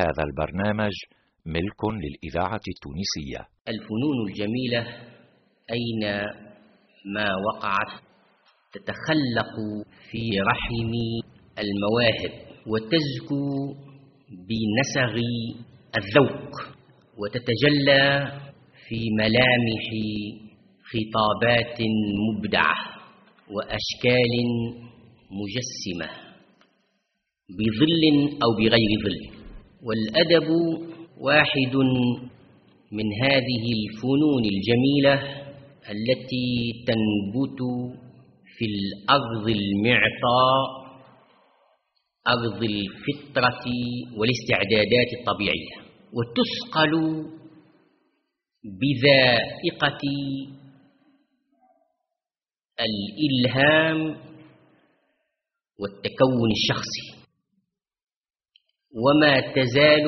هذا البرنامج ملك للإذاعة التونسية. الفنون الجميلة أين ما وقعت تتخلق في رحم المواهب وتزكو بنسغ الذوق وتتجلى في ملامح خطابات مبدعة وأشكال مجسمة بظل أو بغير ظل. والأدب واحد من هذه الفنون الجميلة التي تنبت في الأرض المعطاء أرض الفطرة والاستعدادات الطبيعية. وتثقل بذائقة الإلهام والتكون الشخصي. وما تزال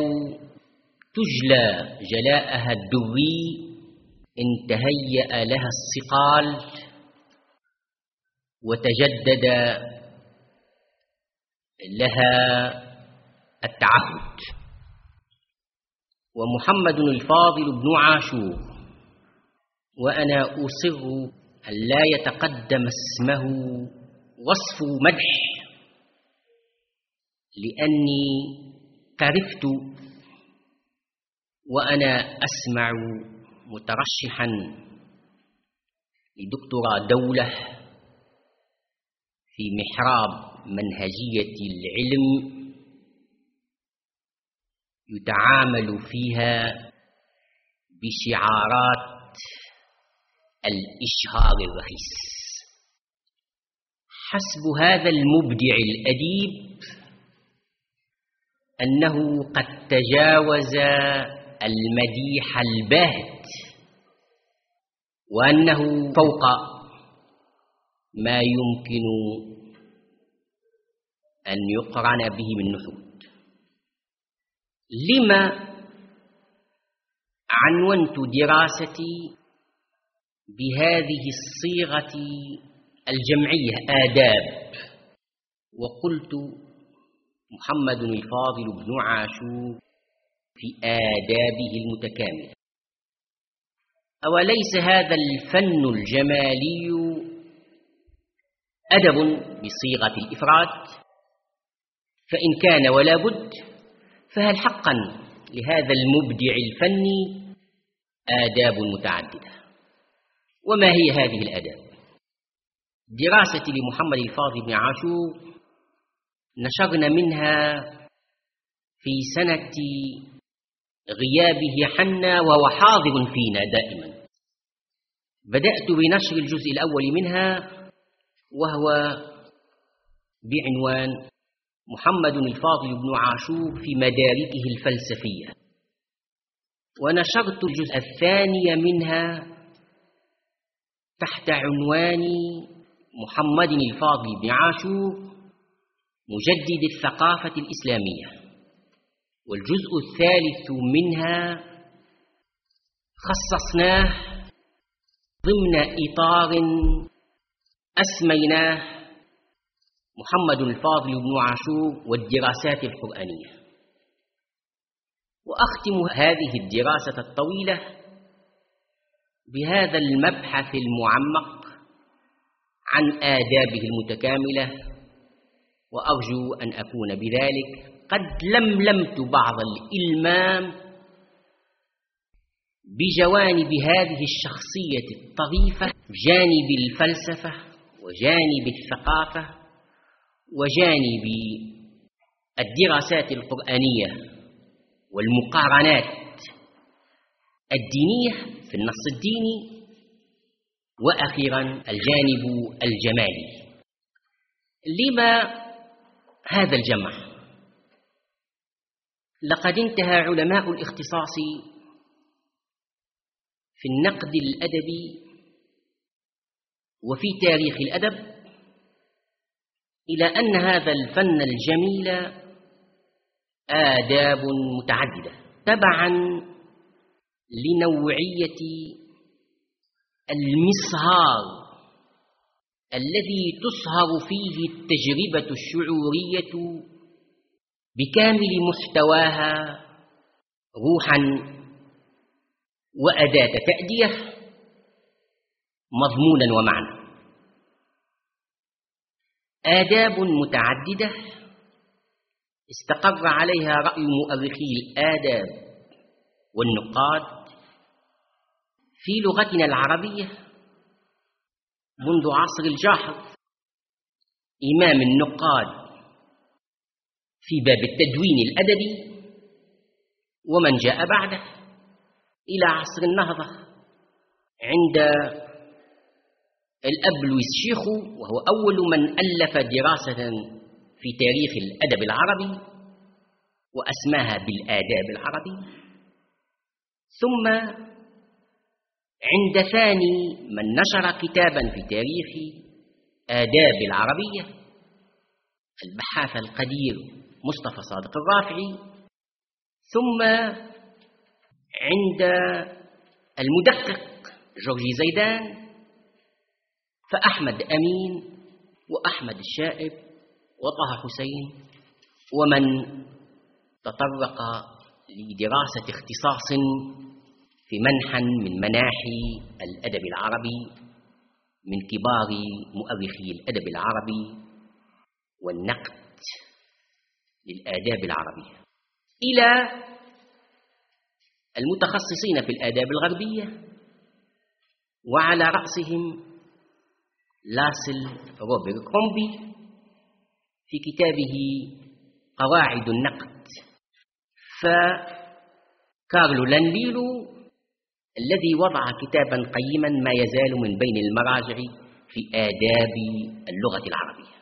تجلى جلاءها الدري إن تهيأ لها الصقال وتجدد لها التعهد. ومحمد الفاضل بن عاشور وأنا أصر أن لا يتقدم اسمه وصف مدح لأني كرفت وأنا أسمع مترشحا لدكتوراه دولة في محراب منهجية العلم يتعامل فيها بشعارات الإشهار الرخيص. حسب هذا المبدع الأديب أنه قد تجاوز المديح الباهت وأنه فوق ما يمكن أن يقرن به من نحود لما عنونت دراستي بهذه الصيغة الجمعية آداب وقلت محمد الفاضل بن عاشور في آدابه المتكاملة. أوليس هذا الفن الجمالي أدب بصيغة الإفراد؟ فإن كان ولا بد فهل حقا لهذا المبدع الفني آداب متعددة؟ وما هي هذه الآداب؟ دراستي لمحمد الفاضل بن عاشور نشرنا منها في سنة غيابه حنا وهو حاضر فينا دائما. بدأت بنشر الجزء الأول منها وهو بعنوان محمد الفاضل بن عاشور في مداركه الفلسفية. ونشرت الجزء الثاني منها تحت عنوان محمد الفاضل بن عاشور مجدد الثقافة الإسلامية. والجزء الثالث منها خصصناه ضمن إطار أسميناه محمد الفاضل بن عاشور والدراسات القرآنية. وأختم هذه الدراسة الطويلة بهذا المبحث المعمق عن آدابه المتكاملة وأرجو أن أكون بذلك. قد لملمت بعض الإلمام بجوانب هذه الشخصية الطريفة جانب الفلسفة وجانب الثقافة وجانب الدراسات القرآنية والمقارنات الدينية في النص الديني. وأخيرا الجانب الجمالي. لما هذا الجمع. لقد انتهى علماء الاختصاص في النقد الأدبي وفي تاريخ الأدب إلى أن هذا الفن الجميل آداب متعددة تبعا لنوعية المصهار الذي تصهر فيه التجربة الشعورية بكامل محتواها روحا وأداة تأدية مضمونا ومعنى. آداب متعددة استقر عليها رأي مؤرخي الآداب والنقاد في لغتنا العربية منذ عصر الجاحظ إمام النقاد في باب التدوين الأدبي ومن جاء بعده إلى عصر النهضة عند الأب لويس شيخو وهو أول من ألف دراسة في تاريخ الأدب العربي وأسماها بالآداب العربي. ثم عند ثاني من نشر كتابا في تاريخ آداب العربية البحاث القدير مصطفى صادق الرافعي. ثم عند المدقق جورجي زيدان فأحمد أمين وأحمد الشائب وطه حسين ومن تطرق لدراسة اختصاص في منحا من مناحي الأدب العربي من كبار مؤرخي الأدب العربي والنقد للآداب العربية. إلى المتخصصين في الآداب الغربية وعلى رأسهم لاسل روبر كرومبي في كتابه قواعد النقد. فكارلو لانليلو الذي وضع كتابا قيما ما يزال من بين المراجع في آداب اللغة العربية.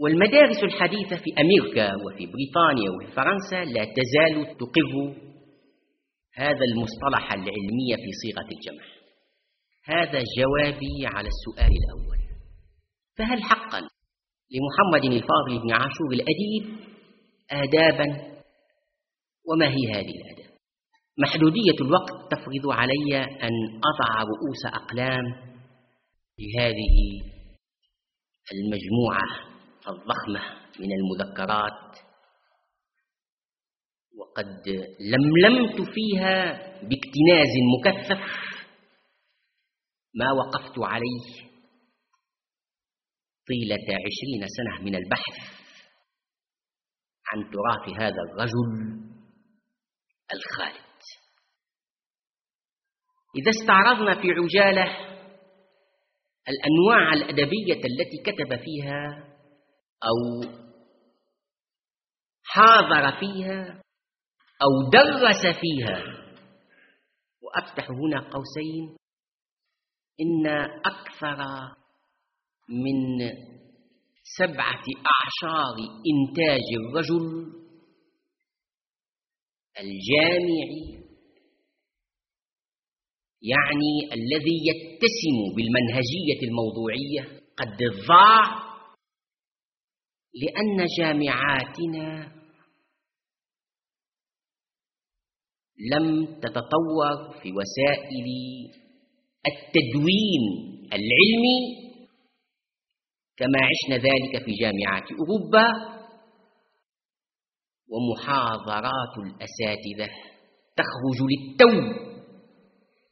والمدارس الحديثة في أمريكا وفي بريطانيا وفي فرنسا لا تزال تقر هذا المصطلح العلمي في صيغة الجمع. هذا جوابي على السؤال الأول. فهل حقا لمحمد الفاضل بن عاشور الأديب آدابا؟ وما هي هذه الآداب؟ محدودية الوقت تفرض علي أن أضع رؤوس أقلام لهذه المجموعة الضخمة من المذكرات وقد لملمت فيها باكتناز مكثف ما وقفت عليه طيلة عشرين سنة من البحث عن تراث هذا الرجل الخالد. إذا استعرضنا في عجالة الأنواع الأدبية التي كتب فيها أو حاضر فيها أو درس فيها. وأفتح هنا قوسين. إن أكثر من سبعة أعشار إنتاج الرجل الجامعي يعني الذي يتسم بالمنهجية الموضوعية قد ضاع لأن جامعاتنا لم تتطور في وسائل التدوين العلمي كما عشنا ذلك في جامعات أوروبا ومحاضرات الأساتذة تخرج للتو.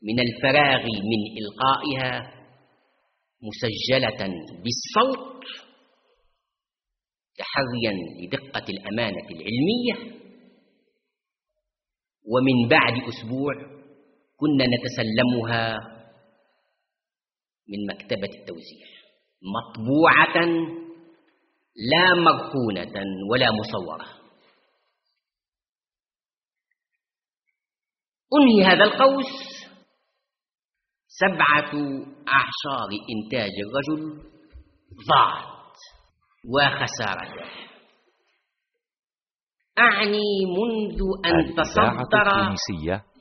من الفراغ من إلقائها مسجلة بالصوت تحريا لدقة الأمانة العلمية. ومن بعد أسبوع كنا نتسلمها من مكتبة التوزيع مطبوعة لا مرهونة ولا مصورة. أنهي هذا القوس؟ سبعة أعشار إنتاج الرجل ضاعت وخسارته أعني منذ أن تصدر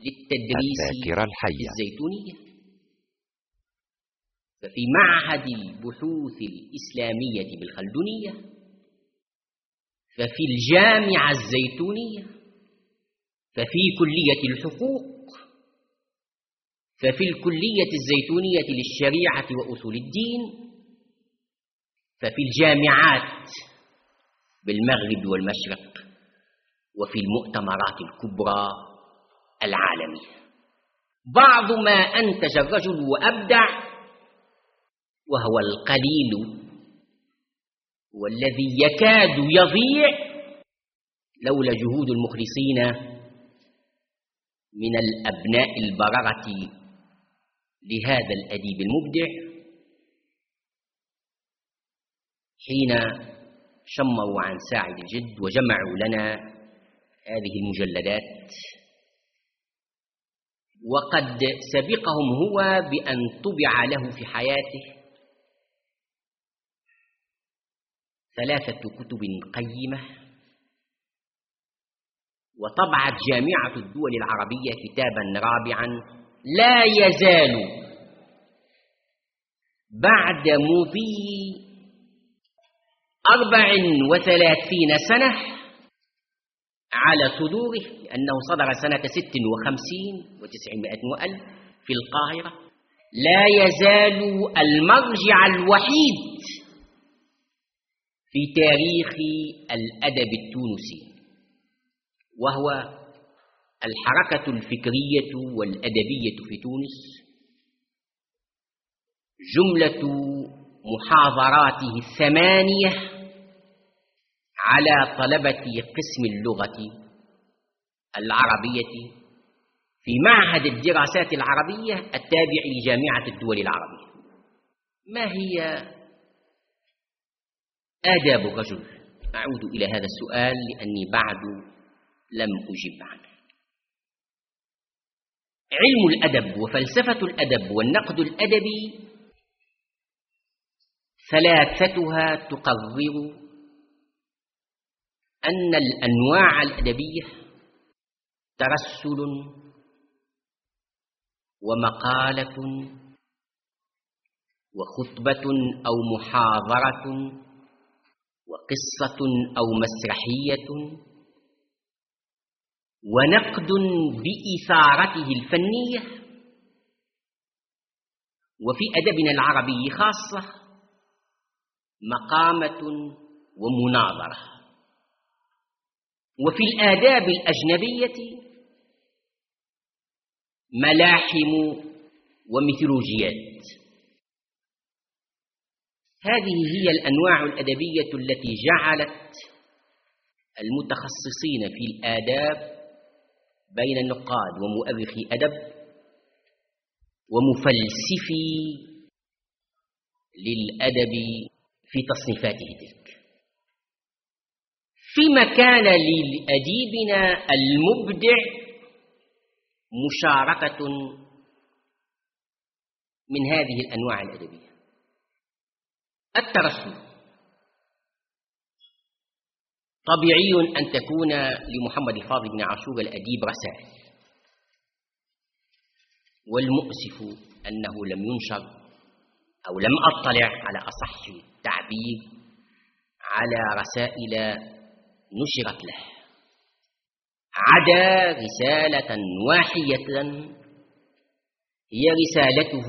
للتدريس الحية. الزيتونية. ففي معهد البحوث الإسلامية بالخلدونية. ففي الجامعة الزيتونية. ففي كلية الحقوق. ففي الكلية الزيتونية للشريعة وأصول الدين ففي الجامعات بالمغرب والمشرق وفي المؤتمرات الكبرى العالمية. بعض ما أنتج الرجل وأبدع وهو القليل والذي يكاد يضيع لولا جهود المخلصين من الأبناء البررة لهذا الأديب المبدع حين شمروا عن ساعد الجد وجمعوا لنا هذه المجلدات وقد سبقهم هو بأن طبع له في حياته ثلاثة كتب قيمة وطبعت جامعة الدول العربية كتابا رابعا لا يزال بعد مضي أربع وثلاثين سنة على صدوره لأنه صدر سنة ست وخمسين وتسعمائة وألف في القاهرة. لا يزال المرجع الوحيد في تاريخ الأدب التونسي وهو الحركة الفكرية والأدبية في تونس جملة محاضراته الثمانية على طلبة قسم اللغة العربية في معهد الدراسات العربية التابع لجامعة الدول العربية. ما هي آداب الرجل؟ أعود إلى هذا السؤال لأني بعد لم أجب عنه. علم الأدب وفلسفة الأدب والنقد الأدبي ثلاثتها تقرر أن الأنواع الأدبية ترسل ومقالة وخطبة أو محاضرة وقصة أو مسرحية ونقد بإثارته الفنية وفي أدبنا العربي خاصة مقامة ومناظرة. وفي الآداب الأجنبية ملاحم وميثولوجيات. هذه هي الأنواع الأدبية التي جعلت المتخصصين في الآداب بين النقاد ومؤرخي أدب ومفلسفي للأدب في تصنيفاته تلك. فيما كان لأديبنا المبدع مشاركة من هذه الأنواع الأدبية. الترسل. طبيعي أن تكون لمحمد الفاضل بن عاشور الأديب رسائل. والمؤسف أنه لم ينشر أو لم أطلع على أصح التعبير على رسائل نشرت له. عدا رسالة واحية هي رسالته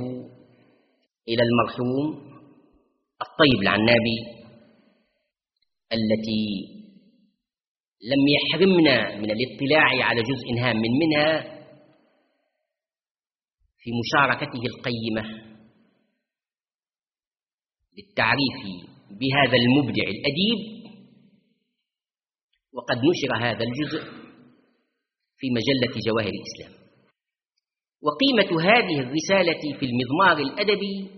إلى المرحوم الطيب العنابي التي لم يحرمنا من الاطلاع على جزء هام من منها في مشاركته القيمة للتعريف بهذا المبدع الأديب وقد نشر هذا الجزء في مجلة جواهر الإسلام. وقيمة هذه الرسالة في المضمار الأدبي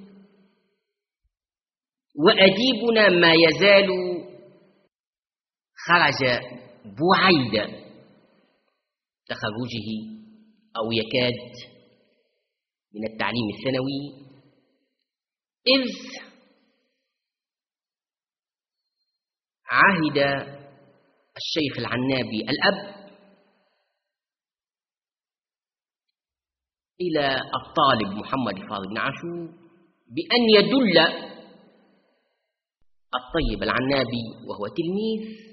وأديبنا ما يزال خرج بعيد. تخرجه أو يكاد من التعليم الثانوي. إذ عهد الشيخ العنابي الأب إلى الطالب محمد الفاضل بن عاشور بأن يدل الطيب العنابي وهو تلميذ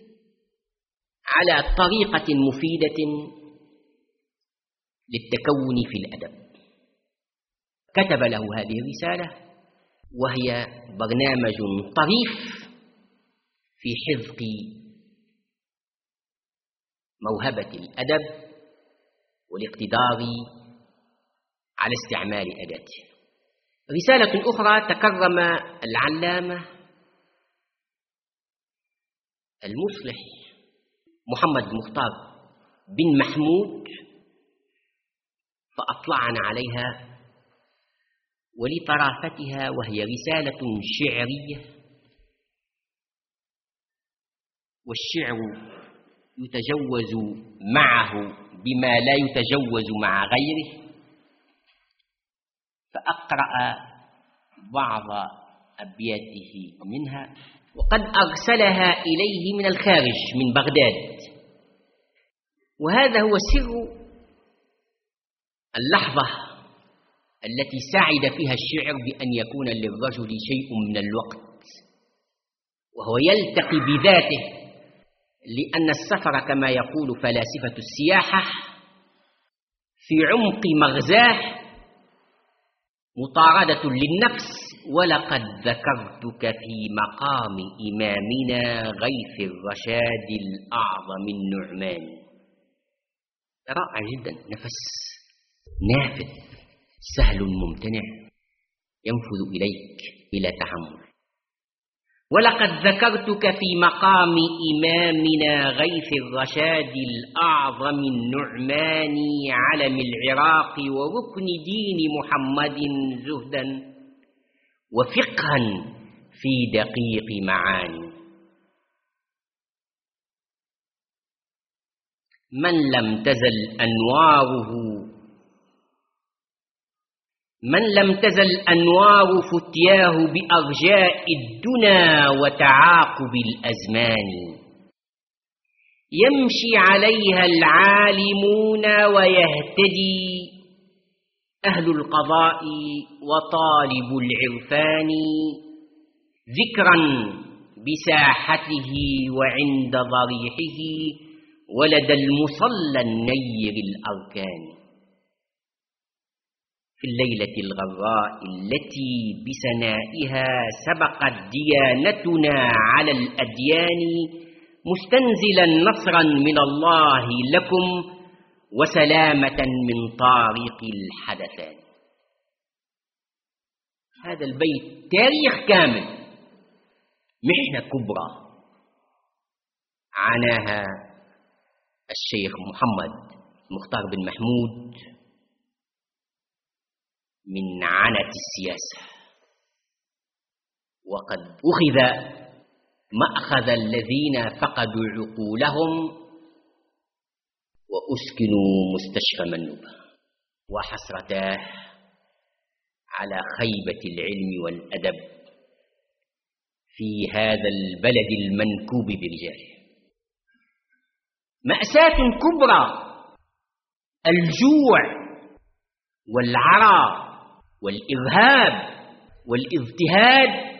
على طريقة مفيدة للتكون في الأدب. كتب له هذه الرسالة وهي برنامج طريف في حذق موهبة الأدب والاقتدار على استعمال أداته. رسالة أخرى تكرم العلامة المصلح محمد مختار بن محمود فأطلعنا عليها ولطرافتها وهي رسالة شعرية. والشعر يتجوز معه بما لا يتجوز مع غيره. فأقرأ بعض أبياته منها. وقد أرسلها إليه من الخارج من بغداد. وهذا هو سر اللحظة التي سعد فيها الشعر بأن يكون للرجل شيء من الوقت وهو يلتقي بذاته لأن السفر كما يقول فلاسفة السياحة في عمق مغزاه مطاردة للنفس ولقد ذكرتك في مقام إمامنا غيث الرشاد الأعظم النعمان. رائع جدا. نفس نافذ سهل ممتنع ينفذ إليك بلا تحمل. ولقد ذكرتك في مقام إمامنا غيث الرشاد الأعظم النعماني علم العراق وركن دين محمد زهدا وفقها في دقيق معاني. من لم تزل أنواره. من لم تزل أنوار فتياه بأرجاء الدنا وتعاقب الأزمان. يمشي عليها العالمون ويهتدي. أهل القضاء وطالب العرفان. ذكرا بساحته وعند ضريحه. ولدى المصلى النير الأركان في الليلة الغراء التي بسنائها سبقت ديانتنا على الأديان مستنزلا نصرا من الله لكم وسلامة من طارق الحدثان. هذا البيت تاريخ كامل محنة كبرى عناها الشيخ محمد مختار بن محمود من عنة السياسة. وقد أخذ مأخذ الذين فقدوا عقولهم وأسكنوا مستشفى منوبة وحسرتاه على خيبة العلم والأدب في هذا البلد المنكوب برجاله مأساة كبرى. الجوع والعرى والإرهاب والإضطهاد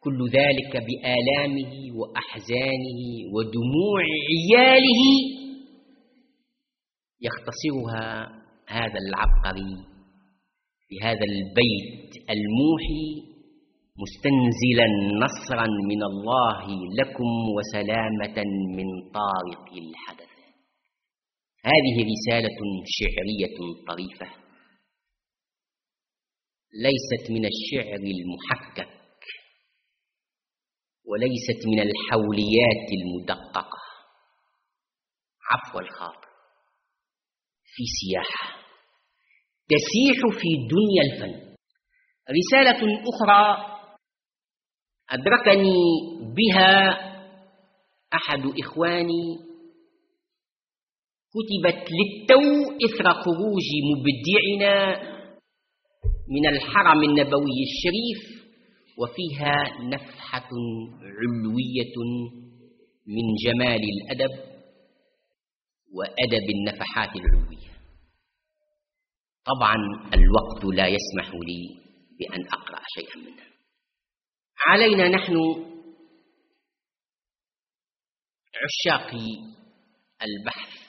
كل ذلك بآلامه وأحزانه ودموع عياله. يختصرها هذا العبقري في هذا البيت الموحي مستنزلا نصرا من الله لكم وسلامة من طارق الحدث. هذه رسالة شعرية طريفة ليست من الشعر المحكك وليست من الحوليات المدققة. عفو الخاطر في سياحة. تسيح في دنيا الفن. رسالة أخرى أدركني بها أحد إخواني كتبت للتو إثر خروج مبدعنا من الحرم النبوي الشريف وفيها نفحة علوية من جمال الأدب وأدب النفحات العلوية. طبعا الوقت لا يسمح لي بأن أقرأ شيئا منها. علينا نحن عشاق البحث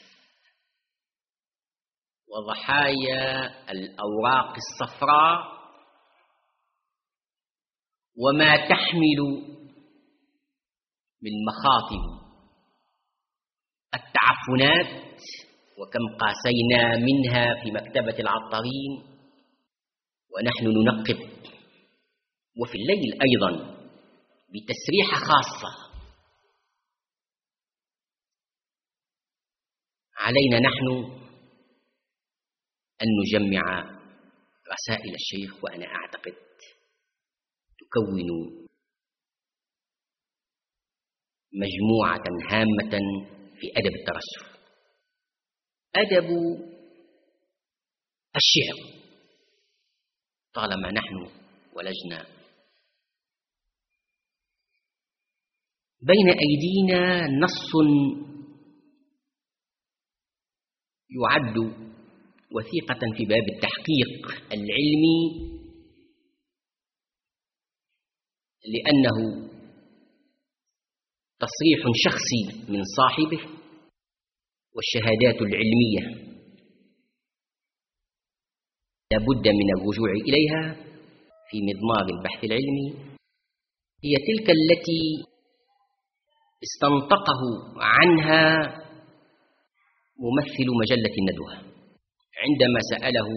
وضحايا الأوراق الصفراء وما تحمل من مخاطر التعفنات وكم قاسينا منها في مكتبة العطارين ونحن ننقب وفي الليل أيضا بتسريحة خاصة. علينا نحن أن نجمع رسائل الشيخ وأنا أعتقد تكون مجموعة هامة في أدب الترسل. أدب الشعر. طالما نحن ولجنا بين أيدينا نص يعد وثيقة في باب التحقيق العلمي لأنه تصريح شخصي من صاحبه والشهادات العلمية. لابد من الرجوع إليها في مضمار البحث العلمي. هي تلك التي استنطقه عنها ممثل مجلة الندوة. عندما سأله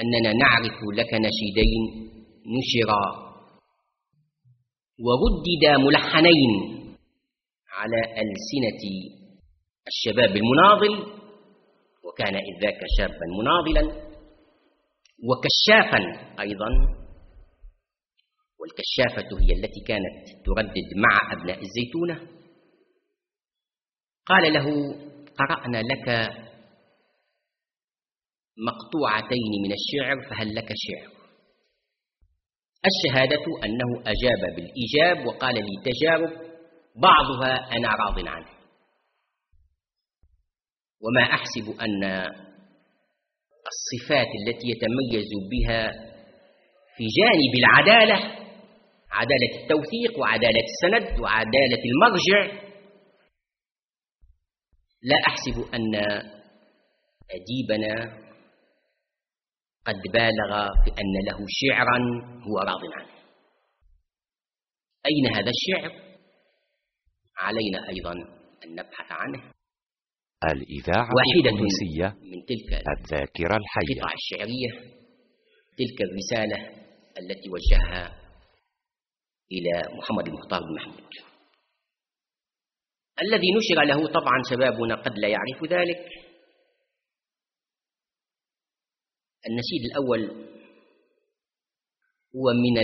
أننا نعرف لك نشيدين نشرا. ورددا ملحنين على ألسنة الشباب المناضل وكان إذ ذاك شابا مناضلا وكشافا أيضا. والكشافة هي التي كانت تردد مع أبناء الزيتونة. قال له قرأنا لك مقطوعتين من الشعر فهل لك شعر؟ الشهادة أنه أجاب بالإيجاب وقال لي تجارب بعضها أنا راض عنه. وما أحسب أن الصفات التي يتميز بها في جانب العدالة عدالة التوثيق وعدالة السند وعدالة المرجع. لا أحسب أن أديبنا قد بالغ في أن له شعرا هو راض عنه. أين هذا الشعر؟ علينا أيضا أن نبحث عنه. الإذاعة واحدة التونسية من تلك الذاكرة الحية. القطع الشعرية تلك الرسالة التي وجهها إلى محمد المختار بن محمود. الذي نشر له طبعا شبابنا قد لا يعرف ذلك. النشيد الأول هو من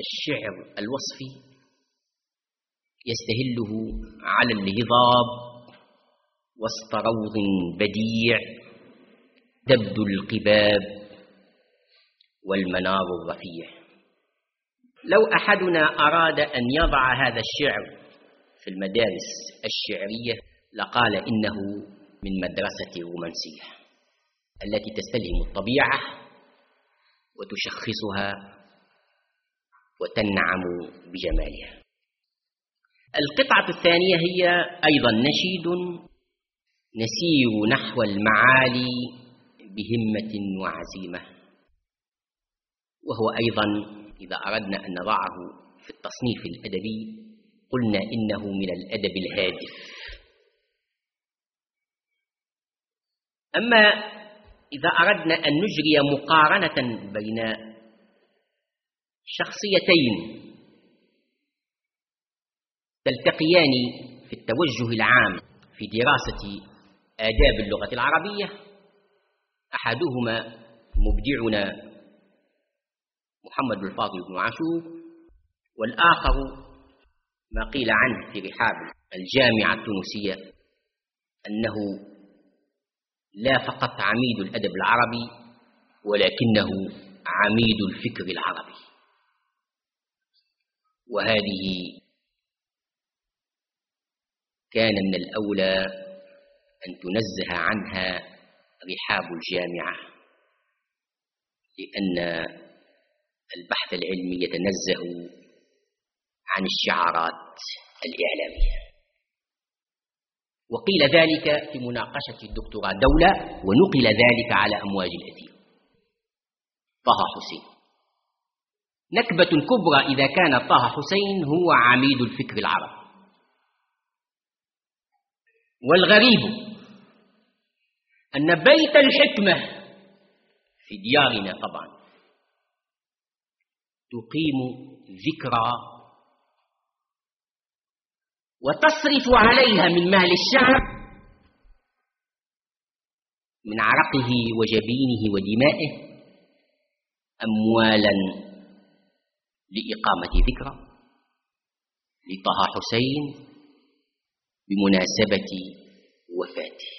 الشعر الوصفي يستهله على الهضاب وسط روض بديع تبدو القباب والمنار الرفيع. لو أحدنا أراد أن يضع هذا الشعر في المدارس الشعرية لقال إنه من مدرسة الرومانسية التي تستلهم الطبيعة وتشخصها وتنعم بجمالها. القطعة الثانية هي أيضا نشيد نسير نحو المعالي بهمة وعزيمة وهو أيضا إذا أردنا أن نضعه في التصنيف الأدبي قلنا إنه من الأدب الهادف. أما إذا أردنا أن نجري مقارنة بين شخصيتين تلتقيان في التوجه العام في دراسة آداب اللغة العربية أحدهما مبدعنا محمد الفاضل بن عاشور والآخر ما قيل عنه في رحاب الجامعة التونسية أنه لا فقط عميد الأدب العربي ولكنه عميد الفكر العربي. وهذه كان من الأولى أن تنزه عنها رحاب الجامعة لأن البحث العلمي يتنزه عن الشعارات الإعلامية. وقيل ذلك في مناقشة الدكتوراه دولة ونقل ذلك على أمواج الأثير طه حسين. نكبة كبرى إذا كان طه حسين هو عميد الفكر العربي والغريب أن بيت الحكمة في ديارنا طبعا تقيم ذكرى. وتصرف عليها من مال الشعب من عرقه وجبينه ودمائه أموالا لإقامة ذكرى. لطه حسين بمناسبة وفاته.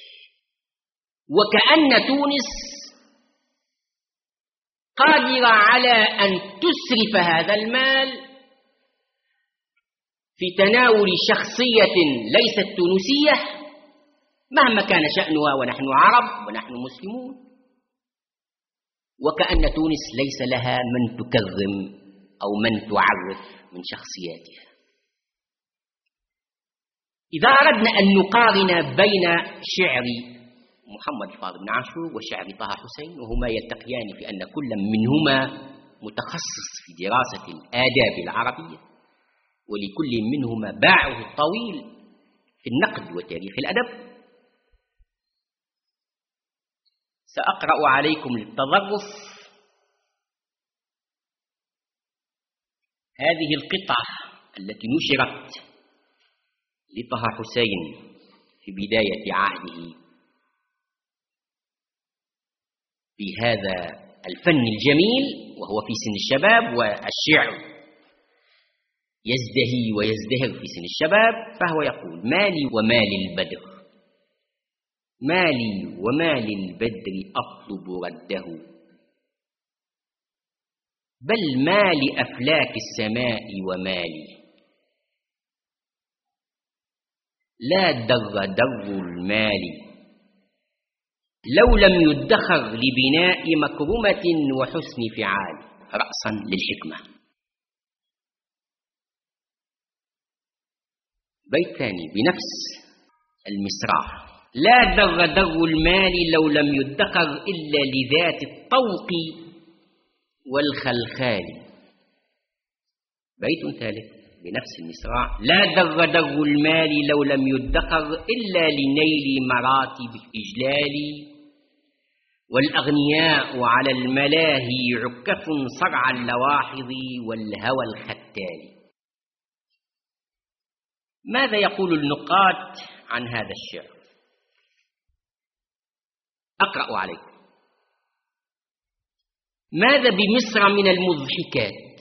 وكأن تونس قادرة على أن تسرف هذا المال في تناول شخصية ليست تونسية مهما كان شأنها ونحن عرب ونحن مسلمون. وكأن تونس ليس لها من تكرم أو من تعرف من شخصياتها. إذا أردنا أن نقارن بين شعر محمد الفاضل بن عاشور وشعر طه حسين وهما يلتقيان في أن كل منهما متخصص في دراسة الآداب العربية ولكل منهما باعه الطويل في النقد وتاريخ الأدب. سأقرأ عليكم للتظرف هذه القطعة التي نشرت لطه حسين في بداية عهده. في هذا الفن الجميل وهو في سن الشباب والشعر يزدهي ويزدهر في سن الشباب فهو يقول مالي ومال البدر مالي ومال البدر أطلب رده. بل مال أفلاك السماء ومالي. لا در در المال لو لم يدخر لبناء مكرمة وحسن فعال رأسا للحكمة. بيت ثاني بنفس المسرع لا در در المال لو لم يدخر إلا لذات الطوق والخلخال. بيت ثالث. بنفس المسرع لا در در المال لو لم يدخر إلا لنيل مراتب الإجلال. والأغنياء على الملاهي عكف صرع اللواحظ والهوى الختال. ماذا يقول النقاد عن هذا الشعر؟ أقرأ عليكم. ماذا بمصر من المضحكات؟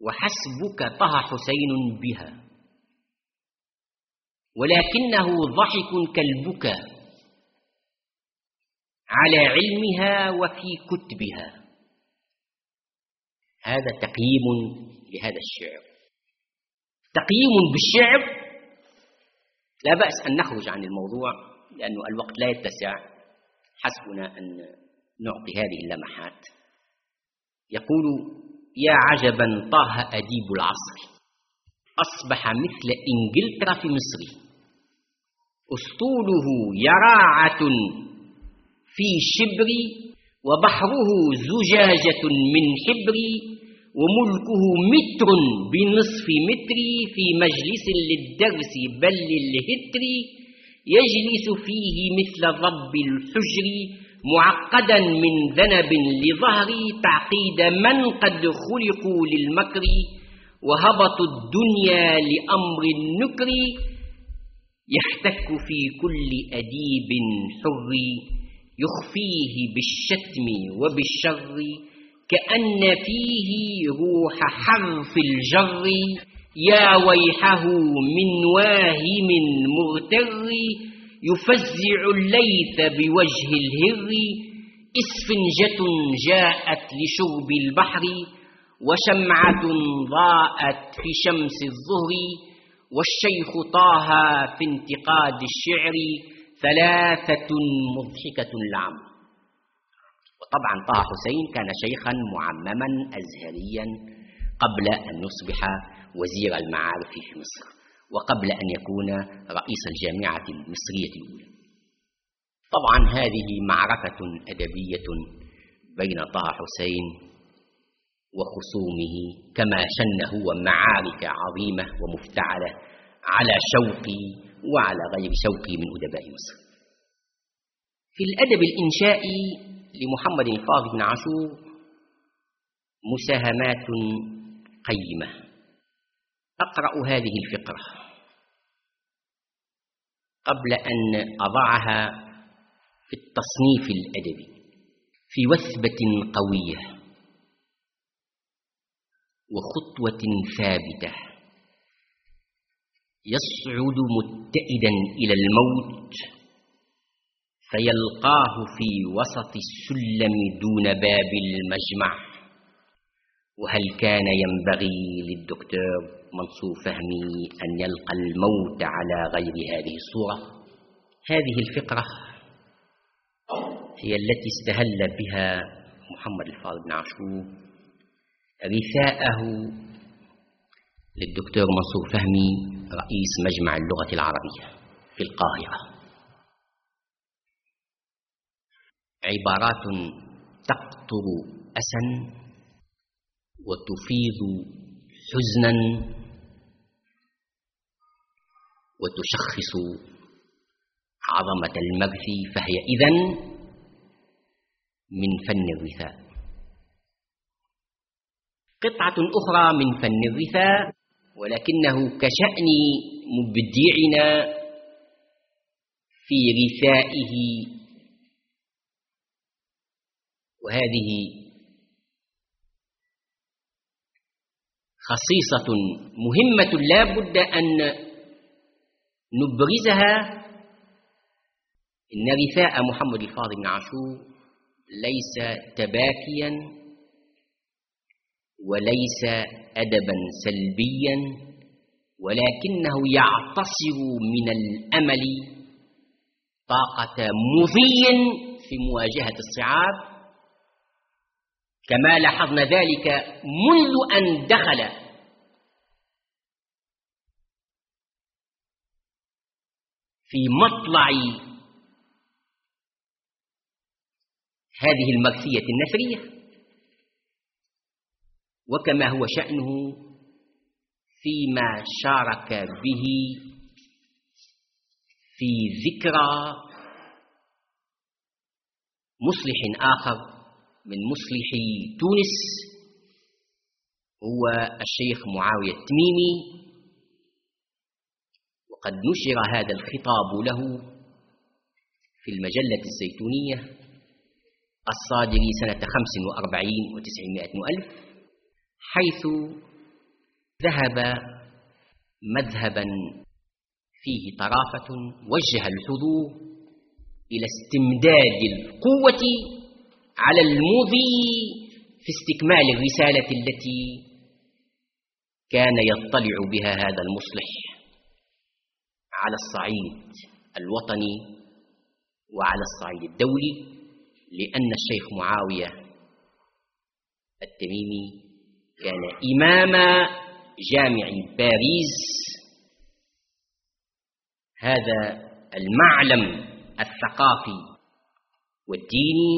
وحسبك طه حسين بها. ولكنه ضحك كالبكا على علمها وفي كتبها. هذا تقييم لهذا الشعر. تقييم بالشعر لا بأس أن نخرج عن الموضوع لأن الوقت لا يتسع. حسبنا أن نعطي هذه اللمحات. يقول يا عجبا طه أديب العصر. أصبح مثل إنجلترا في مصر. أسطوله يراعة في شبري وبحره زجاجة من حبري وملكه متر بنصف متر في مجلس للدرس بل للهتر. يجلس فيه مثل ضب الحجر معقدا من ذنب لظهري تعقيد من قد خلقوا للمكر وهبطوا الدنيا لأمر النكر يحتك في كل أديب حر يخفيه بالشتم وبالشر كأن فيه روح حرف الجر يا ويحه من واهم مغتر يفزع الليث بوجه الهر إسفنجة جاءت لشرب البحر وشمعة ضاءت في شمس الظهر والشيخ طه في انتقاد الشعر ثلاثة مضحكة لعم وطبعا طه حسين كان شيخا معمما أزهريا قبل أن يصبح وزير المعارف في مصر. وقبل أن يكون رئيس الجامعة المصرية الأولى. طبعا هذه معركة أدبية بين طه حسين وخصومه كما شن هو معارك عظيمة ومفتعلة على شوقي وعلى غير شوقي من أدباء مصر. في الأدب الإنشائي لمحمد الفاضل بن عاشور مساهمات قيمة. أقرأ هذه الفقرة. قبل أن أضعها في التصنيف الأدبي في وثبة قوية وخطوة ثابتة يصعد متئدا إلى الموت فيلقاه في وسط السلم دون باب المجمع. وهل كان ينبغي للدكتور منصور فهمي أن يلقى الموت على غير هذه الصورة. هذه الفقرة هي التي استهل بها محمد الفاضل بن عاشور رثاءه للدكتور منصور فهمي رئيس مجمع اللغة العربية في القاهرة. عبارات تقطر أسا وتفيض حزنا وتشخص عظمة المغث فهي إذن من فن الرثاء. قطعة أخرى من فن الرثاء ولكنه كشأن مبدعنا في رثائه. وهذه خصيصة مهمة لا بد أن نبرزها إن رثاء محمد الفاضل بن عاشور ليس تباكيا وليس أدبا سلبيا ولكنه يعتصر من الأمل طاقة مضي في مواجهة الصعاب. كما لاحظنا ذلك منذ أن دخل في مطلع هذه المرثية النثرية. وكما هو شأنه فيما شارك به في ذكرى مصلح آخر من مصلحي تونس هو الشيخ معاوية التميمي. وقد نشر هذا الخطاب له في المجلة الزيتونية الصادر سنة خمس وأربعين وتسعمائة ألف حيث ذهب مذهبا فيه طرافة وجه الحضور إلى استمداد القوة على المضي في استكمال الرسالة التي كان يطلع بها هذا المصلح. على الصعيد الوطني وعلى الصعيد الدولي لأن الشيخ معاوية التميمي كان إمام جامع باريس. هذا المعلم الثقافي والديني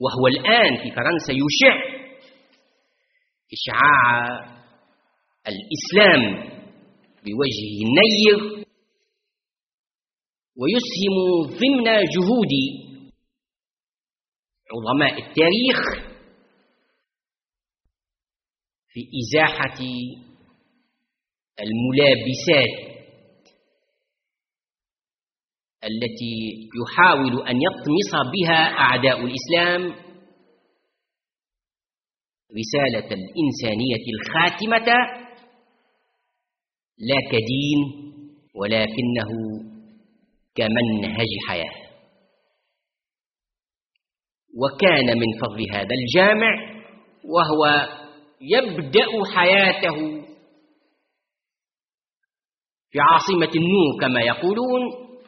وهو الآن في فرنسا يشع إشعاع الإسلام بوجهه النير. ويسهم ضمن جهود عظماء التاريخ في إزاحة الملابسات التي يحاول أن يطمس بها أعداء الإسلام رسالة الإنسانية الخاتمة لا كدين ولكنه كمنهج حياة. وكان من فضل هذا الجامع وهو يبدأ حياته في عاصمة النور كما يقولون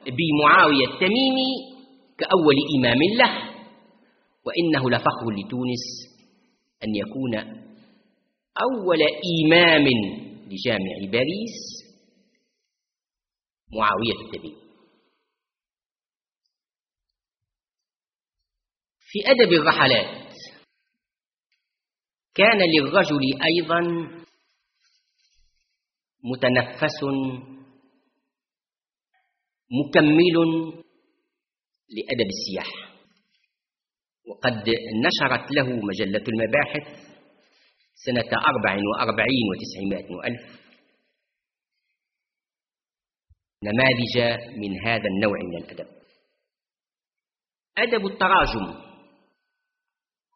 بمعاوية التميمي كأول إمام له. وإنه لفخر لتونس أن يكون أول إمام لجامع باريس معاوية التميمي في أدب الرحلات. كان للرجل أيضا متنفس مكمل لأدب السياحة وقد نشرت له مجلة المباحث سنة أربع وأربعين وتسعمائة وألف نماذج من هذا النوع من الأدب. أدب التراجم.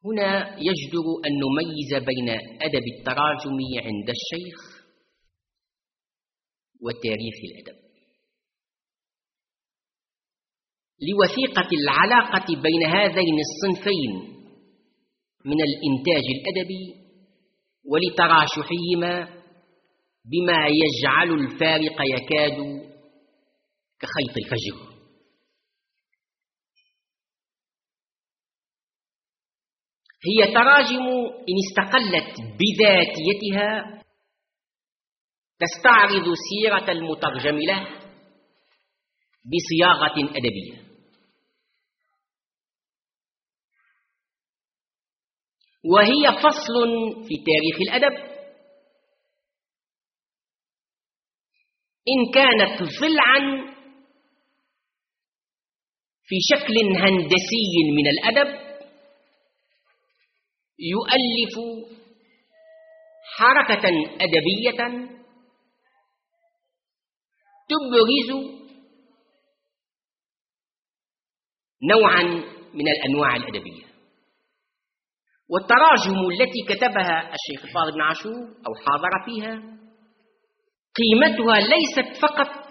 هنا يجدر أن نميز بين أدب التراجم عند الشيخ وتاريخ الأدب. لوثيقة العلاقة بين هذين الصنفين من الإنتاج الأدبي ولتراشحهما بما يجعل الفارق يكاد كخيط الفجر. هي تراجم إن استقلت بذاتيتها تستعرض سيرة المترجم له بصياغة أدبية. وهي فصل في تاريخ الأدب. إن كانت ضلعا في شكل هندسي من الأدب يؤلف حركة أدبية تبرز نوعا من الأنواع الأدبية. والتراجم التي كتبها الشيخ الفاضل بن عاشور أو حاضر فيها قيمتها ليست فقط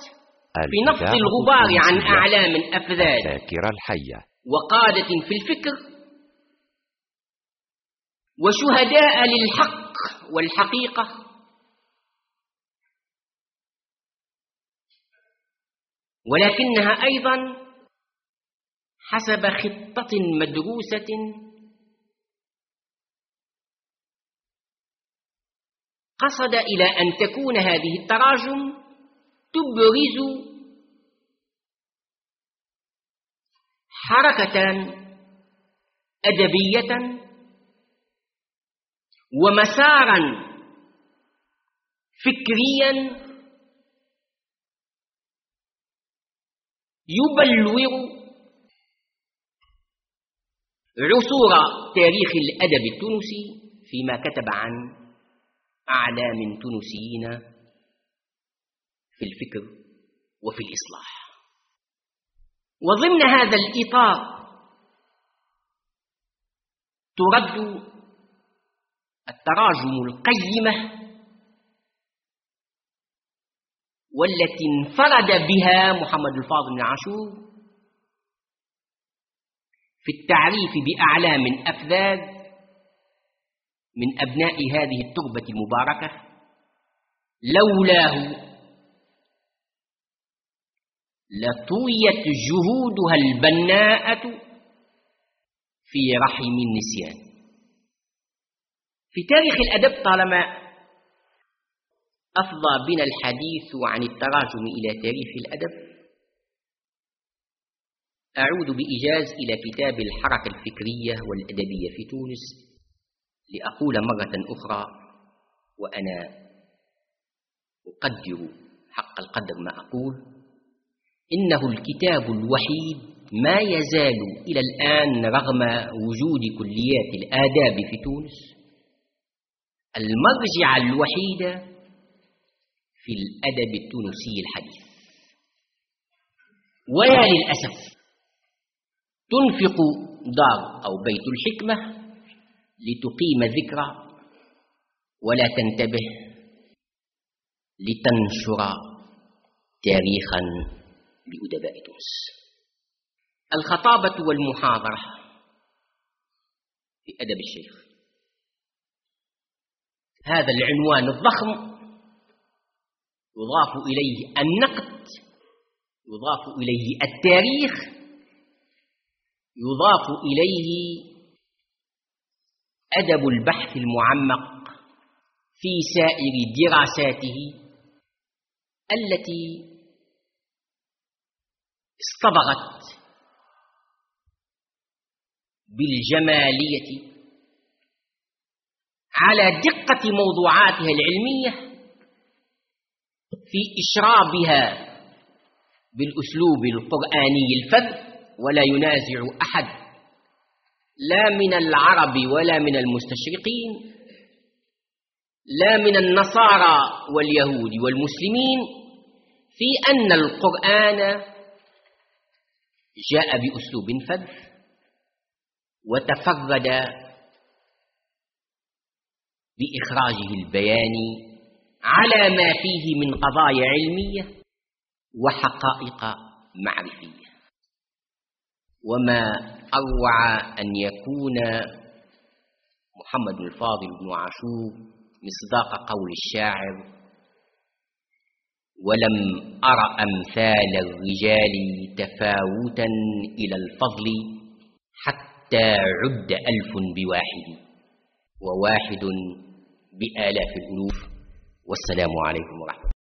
في نفض الغبار عن أعلام أفذاذ ذاكرة الحية. وقادة في الفكر وشهداء للحق والحقيقة. ولكنها أيضا حسب خطة مدروسة قصد إلى أن تكون هذه التراجم تبرز حركة أدبية ومسارا فكريا يبلور عصور تاريخ الأدب التونسي فيما كتب عن أعلام تونسيين في الفكر وفي الإصلاح. وضمن هذا الإطار ترد التراجم القيمة والتي انفرد بها محمد الفاضل بن عاشور في التعريف بأعلام أفذاذ من أبناء هذه التربة المباركة لولاه لطويت جهودها البناءة في رحم النسيان. في تاريخ الأدب طالما أفضى بنا الحديث عن التراجم إلى تاريخ الأدب. أعود بإيجاز إلى كتاب الحركة الفكرية والأدبية في تونس لأقول مرة أخرى وأنا أقدر حق القدر ما أقول. إنه الكتاب الوحيد ما يزال إلى الآن رغم وجود كليات الآداب في تونس. المرجع الوحيد في الأدب التونسي الحديث. ويا للأسف تنفق دار أو بيت الحكمة لتقيم ذكرى ولا تنتبه لتنشر تاريخا لأدباء تونس. الخطابة والمحاضرة في أدب الشيخ. هذا العنوان الضخم يضاف إليه النقد يضاف إليه التاريخ يضاف إليه أدب البحث المعمق في سائر دراساته التي اصطبغت بالجمالية على دقة موضوعاتها العلمية في إشرابها بالأسلوب القرآني الفذ ولا ينازع أحد لا من العرب ولا من المستشرقين لا من النصارى واليهود والمسلمين في أن القرآن جاء بأسلوب فذ وتفرد بإخراجه البياني على ما فيه من قضايا علمية وحقائق معرفية. وما أروع أن يكون محمد الفاضل بن عاشور مصداق قول الشاعر ولم أر أمثال الرجال تفاوتا إلى الفضل حتى عد ألف بواحد وواحد بآلاف الألوف. والسلام عليكم ورحمة الله.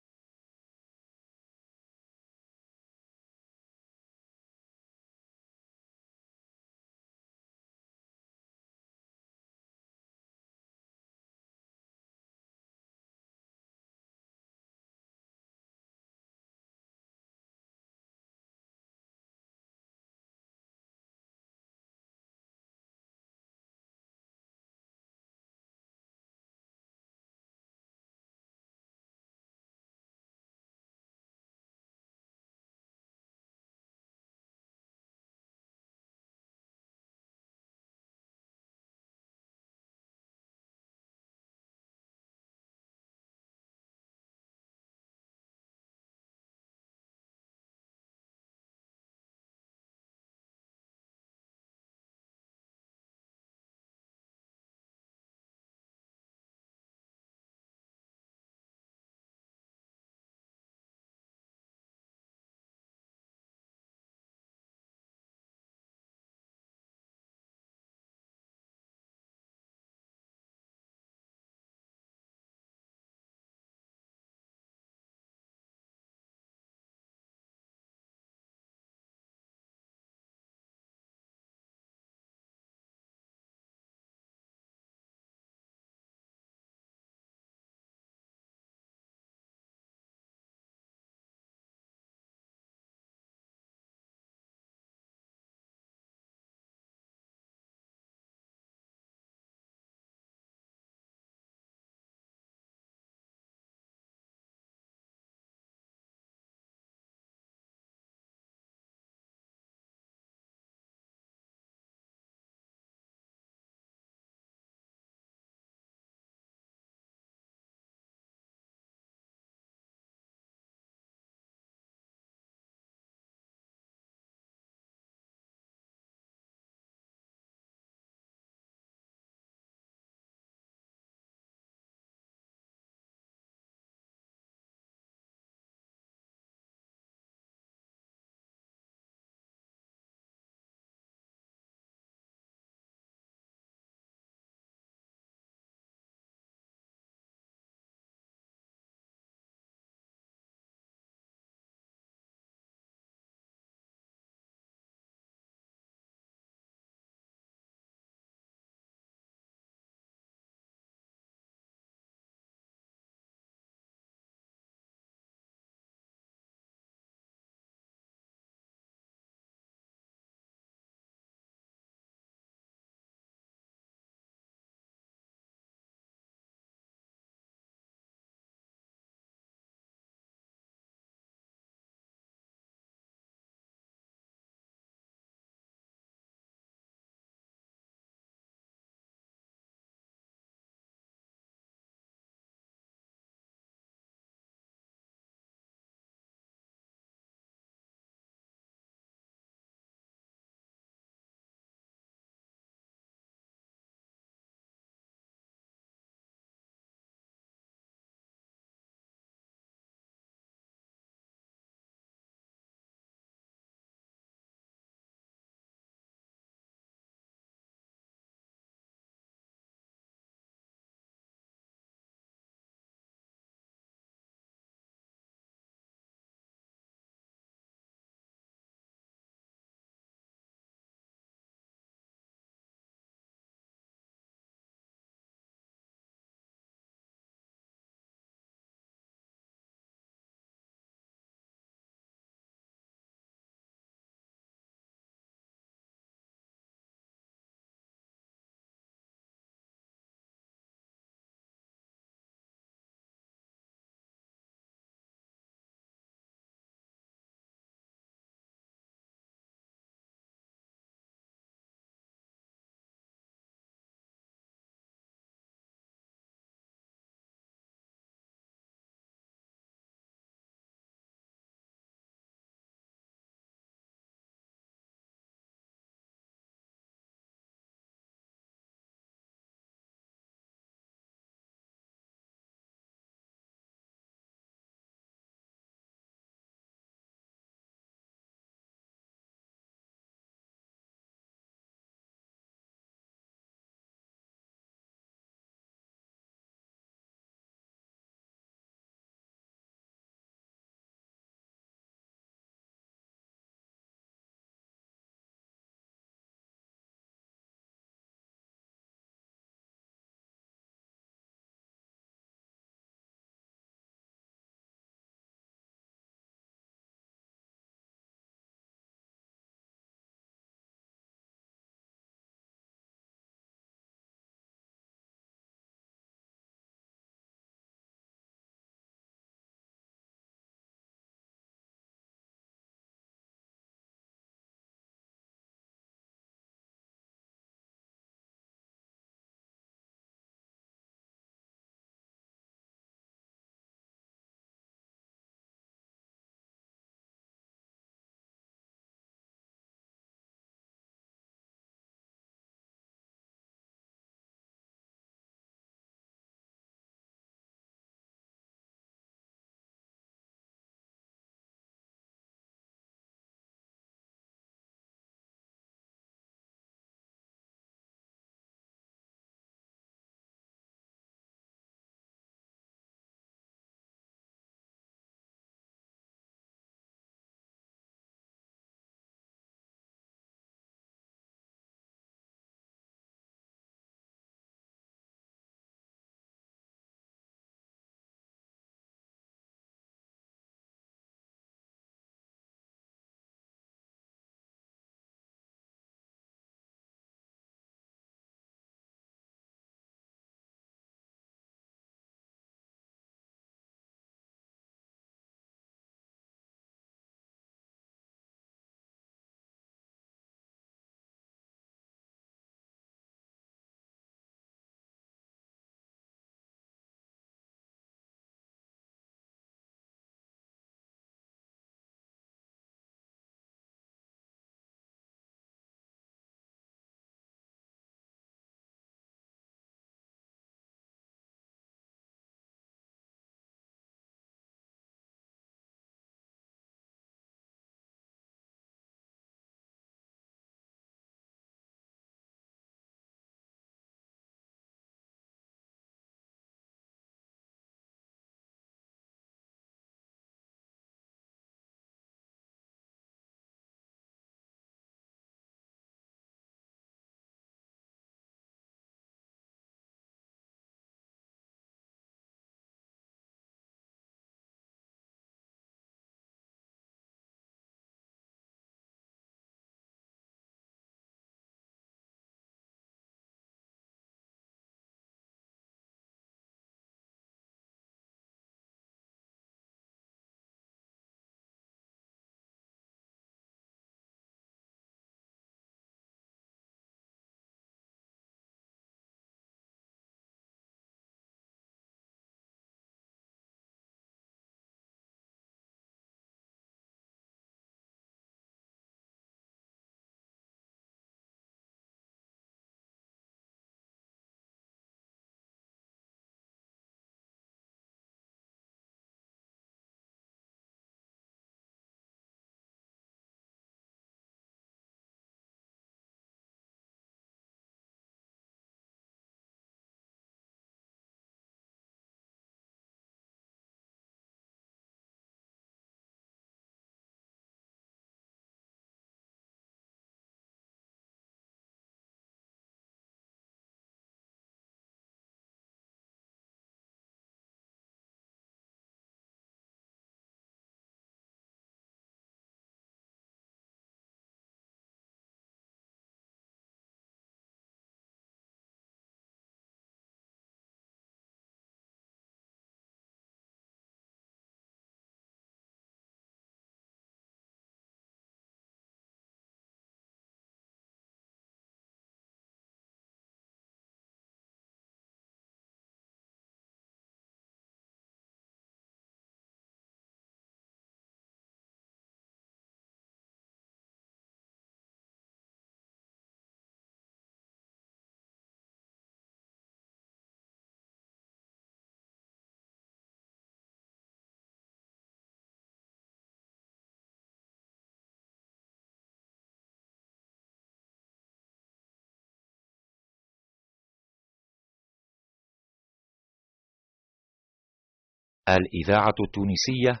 الإذاعة التونسية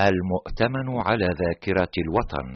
المؤتمن على ذاكرة الوطن.